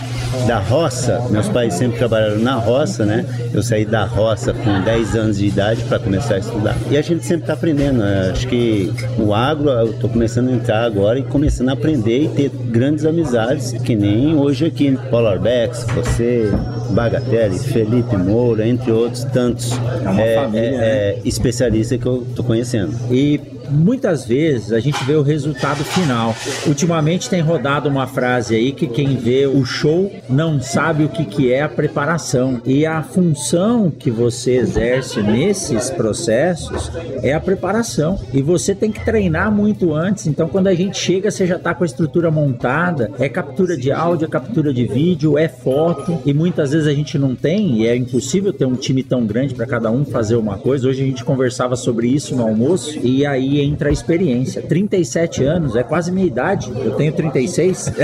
da roça. Meus pais sempre trabalharam na roça, né? Eu saí da roça com 10 anos de idade para começar a estudar. E a gente sempre está aprendendo. Né? Acho que o agro, eu estou começando a entrar agora e começando a aprender e ter grandes amizades, que nem hoje aqui. Paulo Arbex, você, Bagatelli, Felipe Moura, entre outros tantos É uma família, né? é, especialistas que eu estou conhecendo. E muitas vezes a gente vê o resultado final. Ultimamente tem rodado uma frase aí que quem vê o show não sabe o que, que é a preparação. E a função que você exerce nesses processos é a preparação. E você tem que treinar muito antes. Então, quando a gente chega, você já está com a estrutura montada. É captura de áudio, é captura de vídeo, é foto. E muitas vezes a gente não tem, e é impossível ter um time tão grande para cada um fazer uma coisa. Hoje a gente conversava sobre isso no almoço. E aí entra a experiência. 37 anos, é quase minha idade. Eu tenho 36.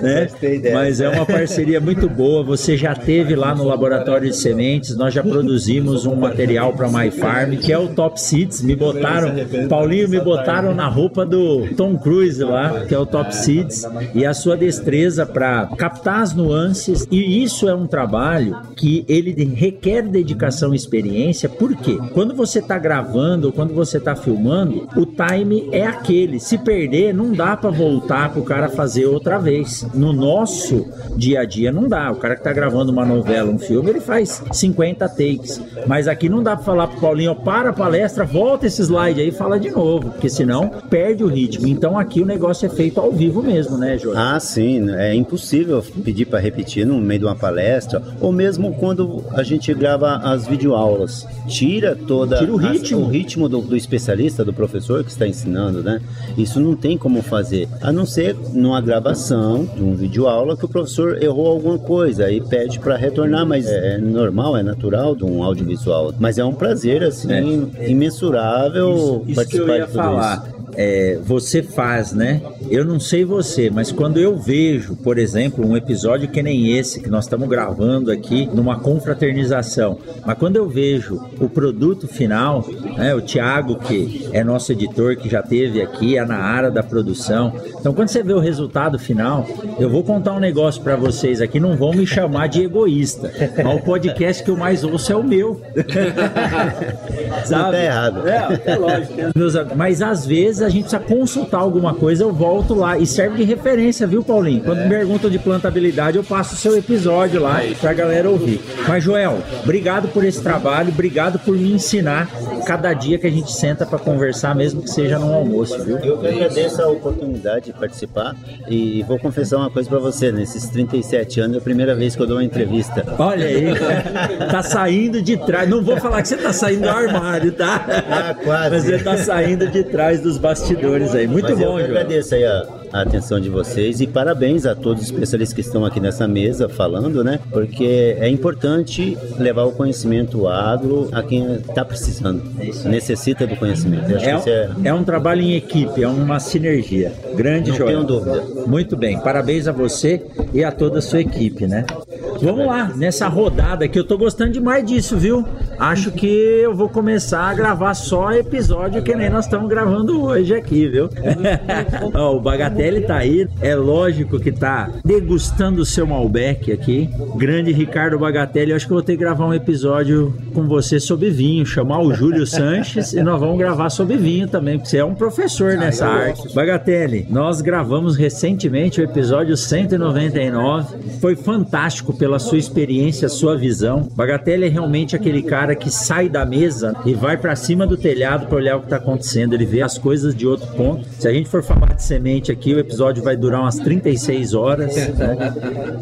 né? Mas é uma parceria muito boa. Você já teve lá no laboratório de sementes, nós já produzimos um material para My Farm, que é o Top Seeds. Me botaram, Paulinho, me botaram na roupa do Tom Cruise lá, que é o Top Seeds, e a sua destreza para captar as nuances. E isso é um trabalho que ele requer dedicação e experiência. Por quê? Quando você está gravando ou quando você está filmando, o time é aquele. Se perder, não dá para voltar para o cara fazer outra vez. No nosso dia a dia não dá. O cara que tá gravando uma novela, um filme, ele faz 50 takes. Mas aqui não dá para falar pro Paulinho, ó, para a palestra, volta esse slide aí e fala de novo, porque senão perde o ritmo. Então aqui o negócio é feito ao vivo mesmo, né, Jorge? Ah, sim, é impossível pedir para repetir no meio de uma palestra, ou mesmo quando a gente grava as videoaulas. Tira toda Tira o as- ritmo. o ritmo do, do especialista, do professor que está ensinando, né? Isso não tem como fazer, a não ser numa gravação de um videoaula que o professor errou alguma coisa aí pede para retornar, mas é, é normal, é natural de um audiovisual. Mas é um prazer assim imensurável Isso que eu participar ia de tudo falar. isso. É, você faz, né? Eu não sei você, mas quando eu vejo, por exemplo, um episódio que nem esse que nós estamos gravando aqui numa confraternização, mas quando eu vejo o produto final, né? O Thiago que é nosso editor que já teve aqui, a Naara da produção. Então, quando você vê o resultado final, eu vou contar um negócio pra vocês aqui, não vão me chamar de egoísta, mas o podcast que eu mais ouço é o meu. Não tá errado. É, é lógico. Mas às vezes a gente precisa consultar alguma coisa, eu volto lá. E serve de referência, viu, Paulinho? Quando me perguntam de plantabilidade, eu passo o seu episódio lá pra galera ouvir. Mas, Joel, obrigado por esse trabalho, obrigado por me ensinar cada dia que a gente senta pra conversar, mesmo que seja no almoço, viu? Eu que agradeço a oportunidade de participar e vou confessar uma coisa pra você, nesses 37 anos é a primeira vez que eu dou uma entrevista. Olha aí, tá saindo de trás. Não vou falar que você tá saindo do armário, tá? Ah, quase. Mas você tá saindo de trás dos bastidores aí. Muito Mas eu bom, que Joel. agradeço aí a, a atenção de vocês e parabéns a todos os especialistas que estão aqui nessa mesa falando, né? Porque é importante levar o conhecimento agro a quem está precisando, necessita do conhecimento. É um, é é um trabalho em equipe, é uma sinergia. Grande Não tenho dúvida. Muito bem, parabéns a você e a toda a sua equipe, né? Vamos lá, nessa rodada aqui, eu tô gostando demais disso, viu? Acho que eu vou começar a gravar só episódio que nem nós estamos gravando hoje aqui, viu? Ó, o Bagatelli tá aí, é lógico que tá degustando o seu Malbec aqui. Grande Ricardo Bagatelli, eu acho que eu vou ter que gravar um episódio com você sobre vinho, chamar o Júlio Sanches e nós vamos gravar sobre vinho também, porque você é um professor nessa arte. Bagatelli, nós gravamos recentemente o episódio 199. Foi fantástico pela sua experiência, sua visão. Bagatelli é realmente aquele cara que sai da mesa e vai pra cima do telhado para olhar o que tá acontecendo. Ele vê as coisas de outro ponto. Se a gente for falar de semente aqui, o episódio vai durar umas 36 horas.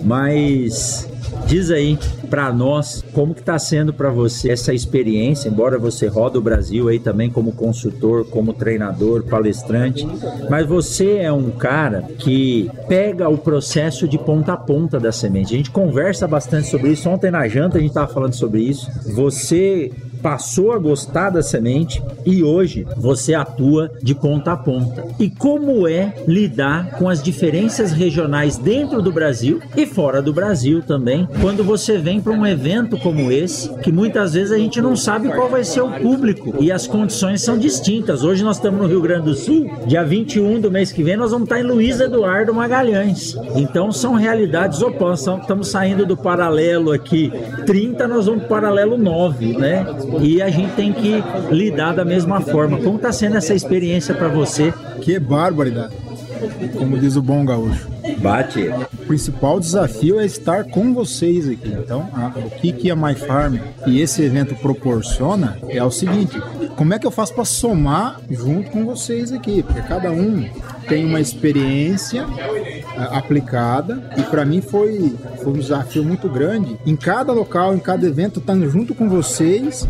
Mas Diz aí pra nós como que tá sendo pra você essa experiência, embora você roda o Brasil aí também como consultor, como treinador, palestrante, mas você é um cara que pega o processo de ponta a ponta da semente. A gente conversa bastante sobre isso. Ontem na janta a gente tava falando sobre isso. Você passou a gostar da semente e hoje você atua de ponta a ponta. E como é lidar com as diferenças regionais dentro do Brasil e fora do Brasil também, quando você vem para um evento como esse, que muitas vezes a gente não sabe qual vai ser o público e as condições são distintas. Hoje nós estamos no Rio Grande do Sul, dia 21 do mês que vem nós vamos estar em Luiz Eduardo Magalhães. Então são realidades opostas. Estamos saindo do paralelo aqui 30, nós vamos para o paralelo 9, né? E a gente tem que lidar da mesma forma. Como está sendo essa experiência para você? Que barbaridade. Como diz o bom gaúcho. Bate. O principal desafio é estar com vocês aqui. Então, a, o que, que a My Farm e esse evento proporciona é o seguinte: como é que eu faço para somar junto com vocês aqui? Porque cada um tem uma experiência a, aplicada e para mim foi, foi um desafio muito grande. Em cada local, em cada evento, estando junto com vocês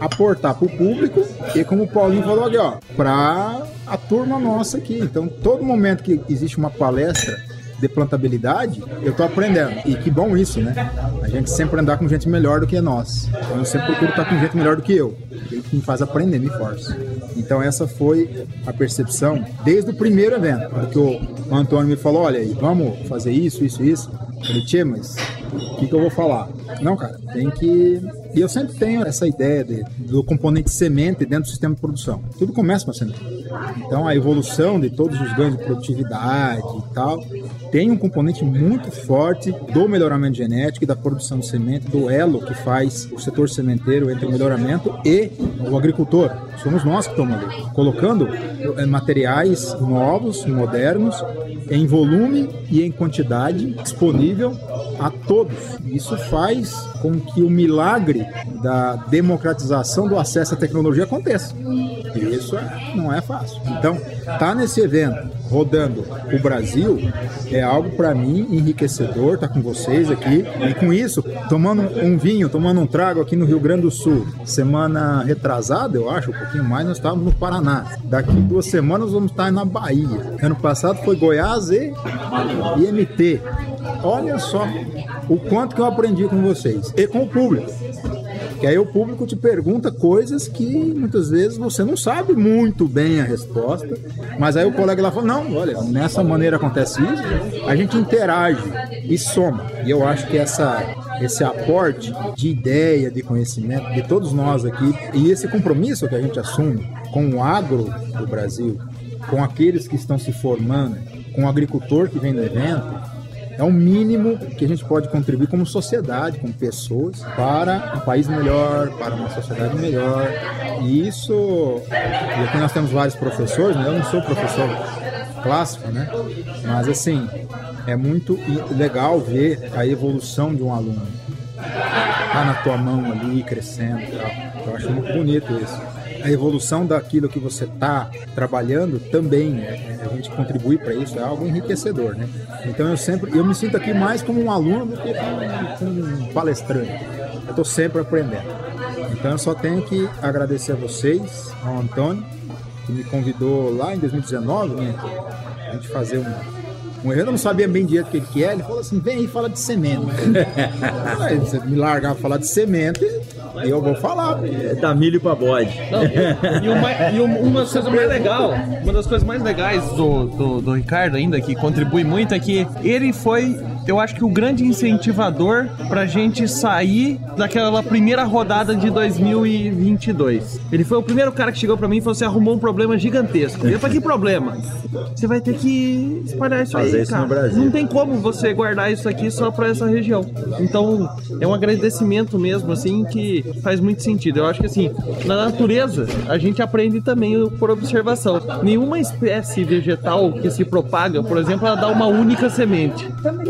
aportar para o público e como o Paulinho falou aqui, ó, para a turma nossa aqui. Então, todo momento que existe uma palestra de plantabilidade, eu tô aprendendo. E que bom isso, né? A gente sempre andar com gente melhor do que nós. Então eu sempre procuro estar com gente melhor do que eu. Ele que me faz aprender, me força. Então essa foi a percepção desde o primeiro evento, porque o Antônio me falou, olha vamos fazer isso, isso, isso. Eu falei, tchê, mas o que, que eu vou falar? Não, cara, tem que. E eu sempre tenho essa ideia de, do componente semente dentro do sistema de produção. Tudo começa com a semente. Então, a evolução de todos os ganhos de produtividade e tal tem um componente muito forte do melhoramento genético e da produção de semente, do elo que faz o setor sementeiro entre o melhoramento e o agricultor. Somos nós que estamos ali, colocando eh, materiais novos, modernos, em volume e em quantidade disponível a todos. Isso faz com que o milagre da democratização do acesso à tecnologia aconteça. E isso é, não é fácil. Então, tá nesse evento rodando o Brasil é algo para mim enriquecedor, tá com vocês aqui e com isso tomando um vinho, tomando um trago aqui no Rio Grande do Sul. Semana retrasada, eu acho, pouquinho mais, nós estávamos no Paraná. Daqui duas semanas vamos estar na Bahia. Ano passado foi Goiás e IMT. Olha só o quanto que eu aprendi com vocês e com o público. Que aí o público te pergunta coisas que muitas vezes você não sabe muito bem a resposta, mas aí o colega lá fala: não, olha, nessa maneira acontece isso, a gente interage e soma. E eu acho que essa, esse aporte de ideia, de conhecimento de todos nós aqui e esse compromisso que a gente assume com o agro do Brasil, com aqueles que estão se formando, com o agricultor que vem no evento, é o mínimo que a gente pode contribuir como sociedade, como pessoas, para um país melhor, para uma sociedade melhor. E isso, e aqui nós temos vários professores, né? eu não sou professor clássico, né? Mas assim, é muito legal ver a evolução de um aluno. Tá na tua mão ali, crescendo tal. Eu acho muito bonito isso a evolução daquilo que você está trabalhando também né? a gente contribui para isso é algo enriquecedor né então eu sempre eu me sinto aqui mais como um aluno do que um palestrante eu estou sempre aprendendo então eu só tenho que agradecer a vocês ao Antônio que me convidou lá em 2019 né, a gente fazer um eu não sabia bem direito o que ele é, ele falou assim, vem aí fala de semente. aí você me largar falar de semente, eu vou falar. É da milho pra bode. Não, e, e, uma, e uma das coisas mais legais, uma das coisas mais legais do, do, do Ricardo ainda, que contribui muito, é que ele foi eu acho que o grande incentivador pra gente sair daquela primeira rodada de 2022. Ele foi o primeiro cara que chegou pra mim e falou: Você arrumou um problema gigantesco. Eu falei: Que problema? Você vai ter que espalhar isso Fazer aí, isso cara. no Brasil. Não tem como você guardar isso aqui só pra essa região. Então, é um agradecimento mesmo, assim, que faz muito sentido. Eu acho que, assim, na natureza, a gente aprende também por observação. Nenhuma espécie vegetal que se propaga, por exemplo, ela dá uma única semente.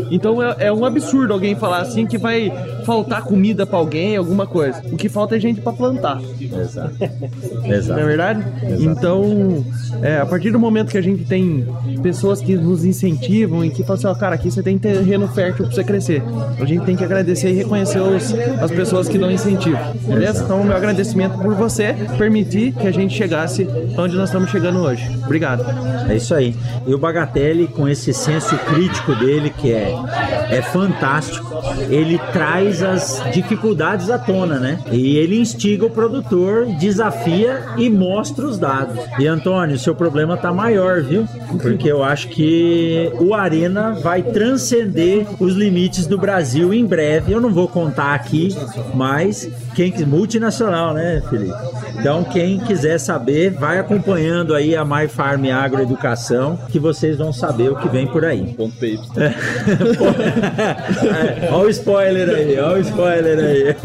Então, é, é um absurdo alguém falar assim que vai faltar comida pra alguém, alguma coisa. O que falta é gente pra plantar. Exato. Não Exato. é verdade? Então, é, a partir do momento que a gente tem pessoas que nos incentivam e que falam assim, ó, cara, aqui você tem terreno fértil pra você crescer. A gente tem que agradecer e reconhecer os, as pessoas que dão incentivo. Beleza? Então, meu agradecimento por você permitir que a gente chegasse onde nós estamos chegando hoje. Obrigado. É isso aí. E o Bagatelli, com esse senso crítico dele, que é é fantástico. Ele traz as dificuldades à tona, né? E ele instiga o produtor, desafia e mostra os dados. E Antônio, seu problema tá maior, viu? Porque eu acho que o Arena vai transcender os limites do Brasil em breve. Eu não vou contar aqui, mas quem multinacional, né, Felipe? Então, quem quiser saber, vai acompanhando aí a My Farm Agroeducação, que vocês vão saber o que vem por aí. Ponto PY. Olha o spoiler aí, olha o spoiler aí.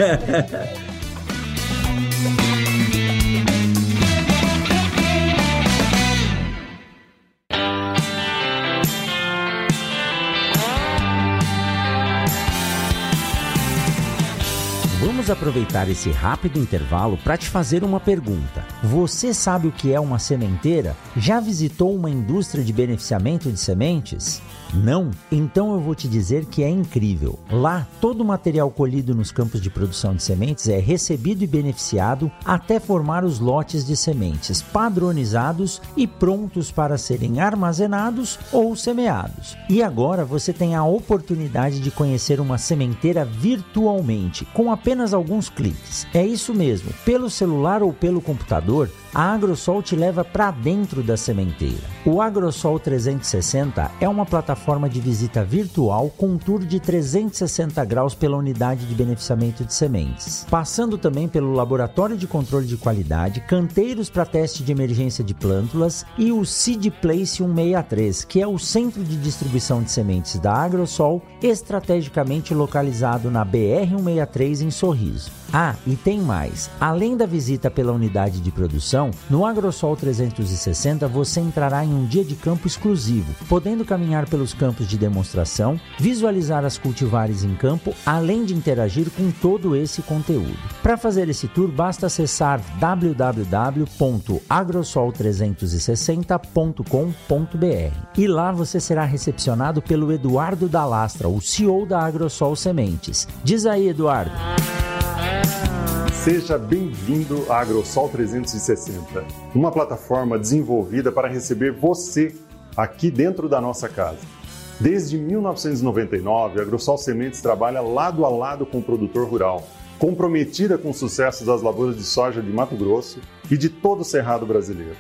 Vamos aproveitar esse rápido intervalo para te fazer uma pergunta. Você sabe o que é uma sementeira? Já visitou uma indústria de beneficiamento de sementes? Não? Então eu vou te dizer que é incrível. Lá, todo o material colhido nos campos de produção de sementes é recebido e beneficiado até formar os lotes de sementes padronizados e prontos para serem armazenados ou semeados. E agora você tem a oportunidade de conhecer uma sementeira virtualmente, com apenas alguns cliques. É isso mesmo, pelo celular ou pelo computador, a Agrosol te leva para dentro da sementeira. O Agrosol 360 é uma plataforma de visita virtual com um tour de 360 graus pela unidade de beneficiamento de sementes, passando também pelo laboratório de controle de qualidade, canteiros para teste de emergência de plântulas e o Seed Place 163, que é o centro de distribuição de sementes da Agrosol, estrategicamente localizado na BR 163 em Sorriso. Ah, e tem mais. Além da visita pela unidade de produção, no Agrosol 360 você entrará em um dia de campo exclusivo, podendo caminhar pelos campos de demonstração, visualizar as cultivares em campo, além de interagir com todo esse conteúdo. Para fazer esse tour, basta acessar www.agrosol360.com.br e lá você será recepcionado pelo Eduardo Dalastra, o CEO da Agrosol Sementes. Diz aí, Eduardo. Seja bem-vindo à AgroSol 360, uma plataforma desenvolvida para receber você aqui dentro da nossa casa. Desde 1999, a AgroSol Sementes trabalha lado a lado com o produtor rural, comprometida com o sucesso das lavouras de soja de Mato Grosso e de todo o Cerrado brasileiro.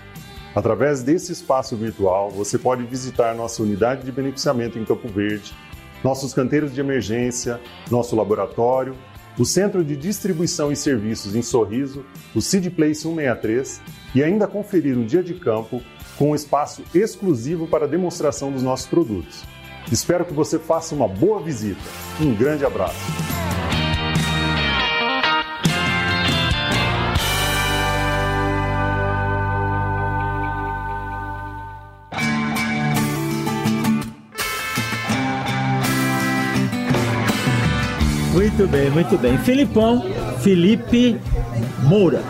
Através desse espaço virtual, você pode visitar nossa unidade de beneficiamento em Campo Verde, nossos canteiros de emergência, nosso laboratório o Centro de Distribuição e Serviços em Sorriso, o Seed Place 163 e ainda conferir um dia de campo com um espaço exclusivo para demonstração dos nossos produtos. Espero que você faça uma boa visita. Um grande abraço. Muito bem, muito bem. Filipão, Felipe Moura.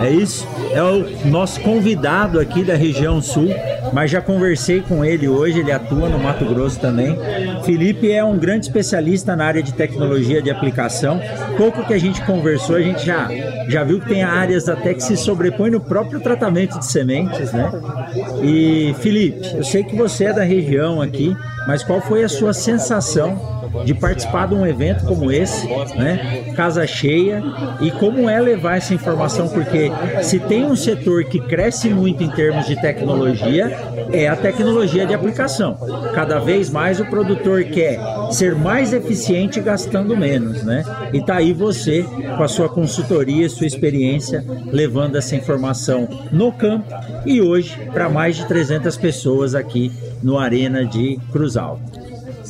É isso? É o nosso convidado aqui da região sul, mas já conversei com ele hoje, ele atua no Mato Grosso também. Felipe é um grande especialista na área de tecnologia de aplicação. Pouco que a gente conversou, a gente já, já viu que tem áreas até que se sobrepõem no próprio tratamento de sementes, né? E Felipe, eu sei que você é da região aqui, mas qual foi a sua sensação de participar de um evento como esse, né? Casa cheia e como é levar essa informação, porque se tem um setor que cresce muito em termos de tecnologia, é a tecnologia de aplicação. Cada vez mais o produtor quer ser mais eficiente gastando menos, né? E tá aí você com a sua consultoria, sua experiência levando essa informação no campo e hoje para mais de 300 pessoas aqui no Arena de Cruz Alta.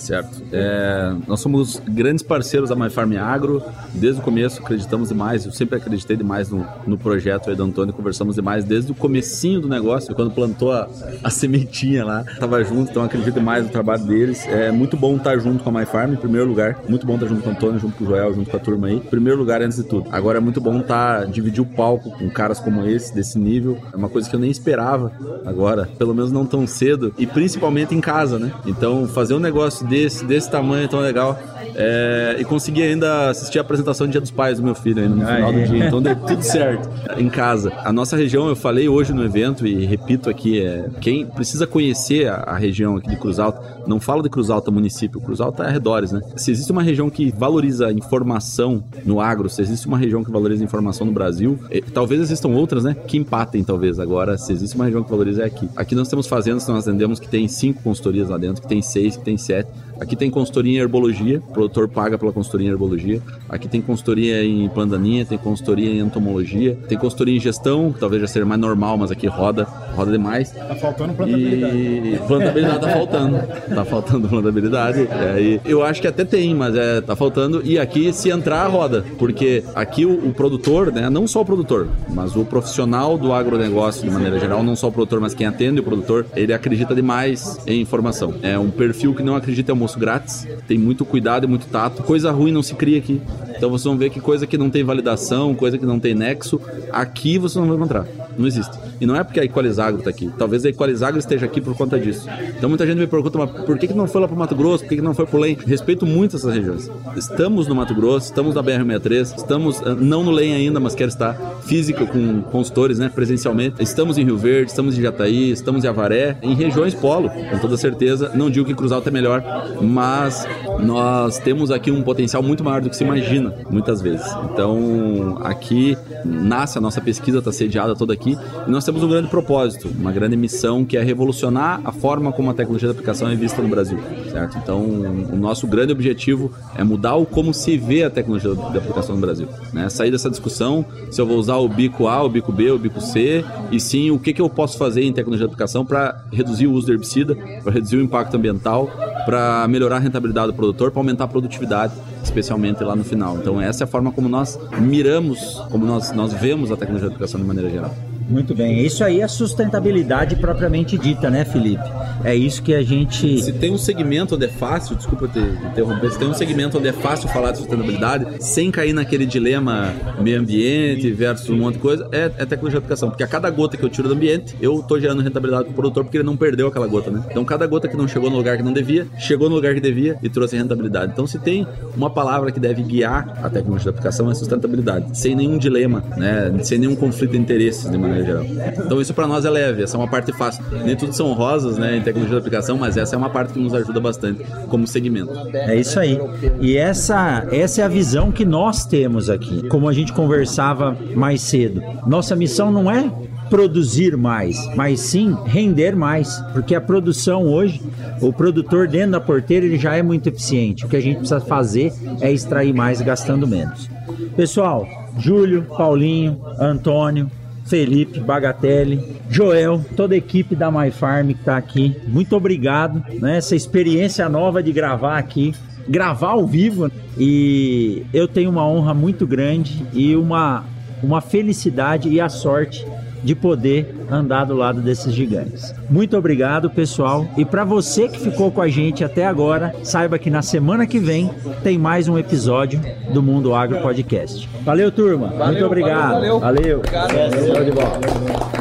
Certo. É, nós somos grandes parceiros da My Farm Agro. Desde o começo acreditamos demais. Eu sempre acreditei demais no, no projeto aí do Antônio. Conversamos demais desde o comecinho do negócio, quando plantou a, a sementinha lá. Tava junto, então acredito demais no trabalho deles. É muito bom estar junto com a My Farm, em primeiro lugar. Muito bom estar junto com o Antônio, junto com o Joel, junto com a turma aí. Primeiro lugar, antes de tudo. Agora é muito bom estar dividir o palco com caras como esse, desse nível. É uma coisa que eu nem esperava agora, pelo menos não tão cedo. E principalmente em casa, né? Então, fazer um negócio desse, desse tamanho tão legal, É, e consegui ainda assistir a apresentação do Dia dos Pais do meu filho ainda no final do dia. Então deu tudo certo em casa. A nossa região, eu falei hoje no evento e repito aqui, é, quem precisa conhecer a, a região aqui de Cruz Alta, não falo de Cruz Alta município, Cruz Alta é arredores, né? Se existe uma região que valoriza informação no agro, se existe uma região que valoriza informação no Brasil, e, talvez existam outras, né? Que empatem, talvez. Agora, se existe uma região que valoriza, é aqui. Aqui nós temos fazendas que nós atendemos que tem cinco consultorias lá dentro, que tem seis, que tem sete. Aqui tem consultoria em herbologia, o produtor paga pela consultoria em herbologia. Aqui tem consultoria em plandaninha, tem consultoria em entomologia, tem consultoria em gestão, que talvez já seja mais normal, mas aqui roda, roda demais. Tá faltando plantabilidade. E plantabilidade tá faltando. Tá faltando plantabilidade. É, e eu acho que até tem, mas é, tá faltando. E aqui, se entrar, roda. Porque aqui o, o produtor, né? Não só o produtor, mas o profissional do agronegócio, de maneira geral, não só o produtor, mas quem atende o produtor, ele acredita demais em informação. É um perfil que não acredita em almoço grátis, tem muito cuidado e muito tato. Coisa ruim não se cria aqui. Então vocês vão ver que coisa que não tem validação, coisa que não tem nexo, aqui você não vai encontrar. Não existe. E não é porque a Equalizagro está aqui. Talvez a Equalizagro esteja aqui por conta disso. Então muita gente me pergunta, mas por que, que não foi lá para o Mato Grosso? Por que, que não foi para o LEM? Respeito muito essas regiões. Estamos no Mato Grosso, estamos na BR-63, estamos, eh, não no LEM ainda, mas quero estar física com consultores, né, presencialmente. Estamos em Rio Verde, estamos em Jataí, estamos em Avaré, em regiões polo, com toda certeza. Não digo que Cruz Alta é melhor, mas nós temos aqui um potencial muito maior do que se imagina, muitas vezes. Então, aqui nasce a nossa pesquisa, está sediada toda aqui, e nós temos um grande propósito, uma grande missão que é revolucionar a forma como a tecnologia de aplicação é vista no Brasil, certo? Então, o nosso grande objetivo é mudar o como se vê a tecnologia de aplicação no Brasil, né? Sair dessa discussão se eu vou usar o bico A, o bico B, o bico C, e sim o que, que eu posso fazer em tecnologia de aplicação para reduzir o uso do herbicida, para reduzir o impacto ambiental, para melhorar a rentabilidade do produtor, para aumentar a produtividade, especialmente lá no final. Então, essa é a forma como nós miramos, como nós, nós vemos a tecnologia de aplicação de maneira geral. Muito bem. Isso aí é sustentabilidade propriamente dita, né, Felipe? É isso que a gente. Se tem um segmento onde é fácil, desculpa te interromper, se tem um segmento onde é fácil falar de sustentabilidade, sem cair naquele dilema meio ambiente versus um monte de coisa, é, é tecnologia de aplicação. Porque a cada gota que eu tiro do ambiente, eu estou gerando rentabilidade para o produtor porque ele não perdeu aquela gota, né? Então cada gota que não chegou no lugar que não devia, chegou no lugar que devia e trouxe rentabilidade. Então se tem uma palavra que deve guiar a tecnologia de aplicação é sustentabilidade, sem nenhum dilema, né? Sem nenhum conflito de interesses de maneira geral. Então isso para nós é leve, essa é uma parte fácil. Nem tudo são rosas, né, em tecnologia de aplicação, mas essa é uma parte que nos ajuda bastante como segmento. É isso aí. E essa, essa é a visão que nós temos aqui. Como a gente conversava mais cedo. Nossa missão não é produzir mais, mas sim render mais, porque a produção hoje, o produtor dentro da porteira ele já é muito eficiente. O que a gente precisa fazer é extrair mais gastando menos. Pessoal, Júlio, Paulinho, Antônio, Felipe, Bagatelli, Joel, toda a equipe da My Farm que está aqui. Muito obrigado, né? Essa experiência nova de gravar aqui, gravar ao vivo. E eu tenho uma honra muito grande e uma, uma felicidade e a sorte de poder andar do lado desses gigantes. Muito obrigado, pessoal. E para você que ficou com a gente até agora, saiba que na semana que vem tem mais um episódio do Mundo Agro Podcast. Valeu, turma. Valeu, Muito obrigado. Valeu. valeu. Obrigado. valeu. de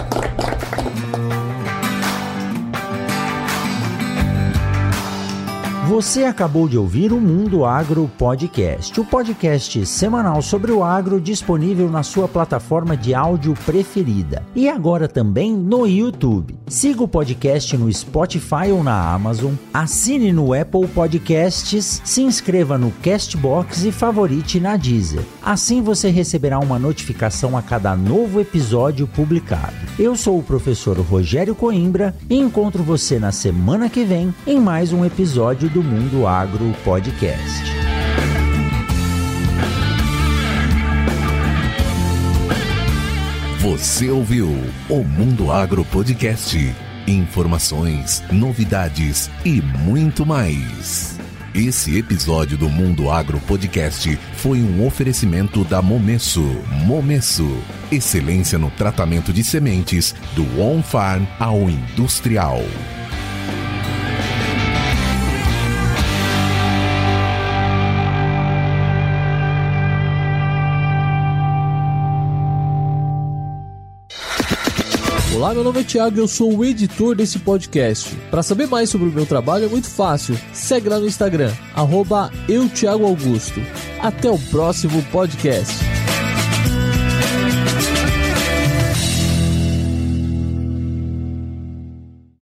Você acabou de ouvir o Mundo Agro Podcast, o podcast semanal sobre o agro disponível na sua plataforma de áudio preferida e agora também no YouTube. Siga o podcast no Spotify ou na Amazon, assine no Apple Podcasts, se inscreva no Castbox e favorite na Deezer. Assim você receberá uma notificação a cada novo episódio publicado. Eu sou o professor Rogério Coimbra e encontro você na semana que vem em mais um episódio do Mundo Agro Podcast. Você ouviu o Mundo Agro Podcast. Informações, novidades e muito mais. Esse episódio do Mundo Agro Podcast foi um oferecimento da Momesso. Momesso, excelência no tratamento de sementes do on-farm ao industrial. Olá, meu nome é Thiago e eu sou o editor desse podcast. Para saber mais sobre o meu trabalho é muito fácil. Segue lá no Instagram, arroba. Até o próximo podcast.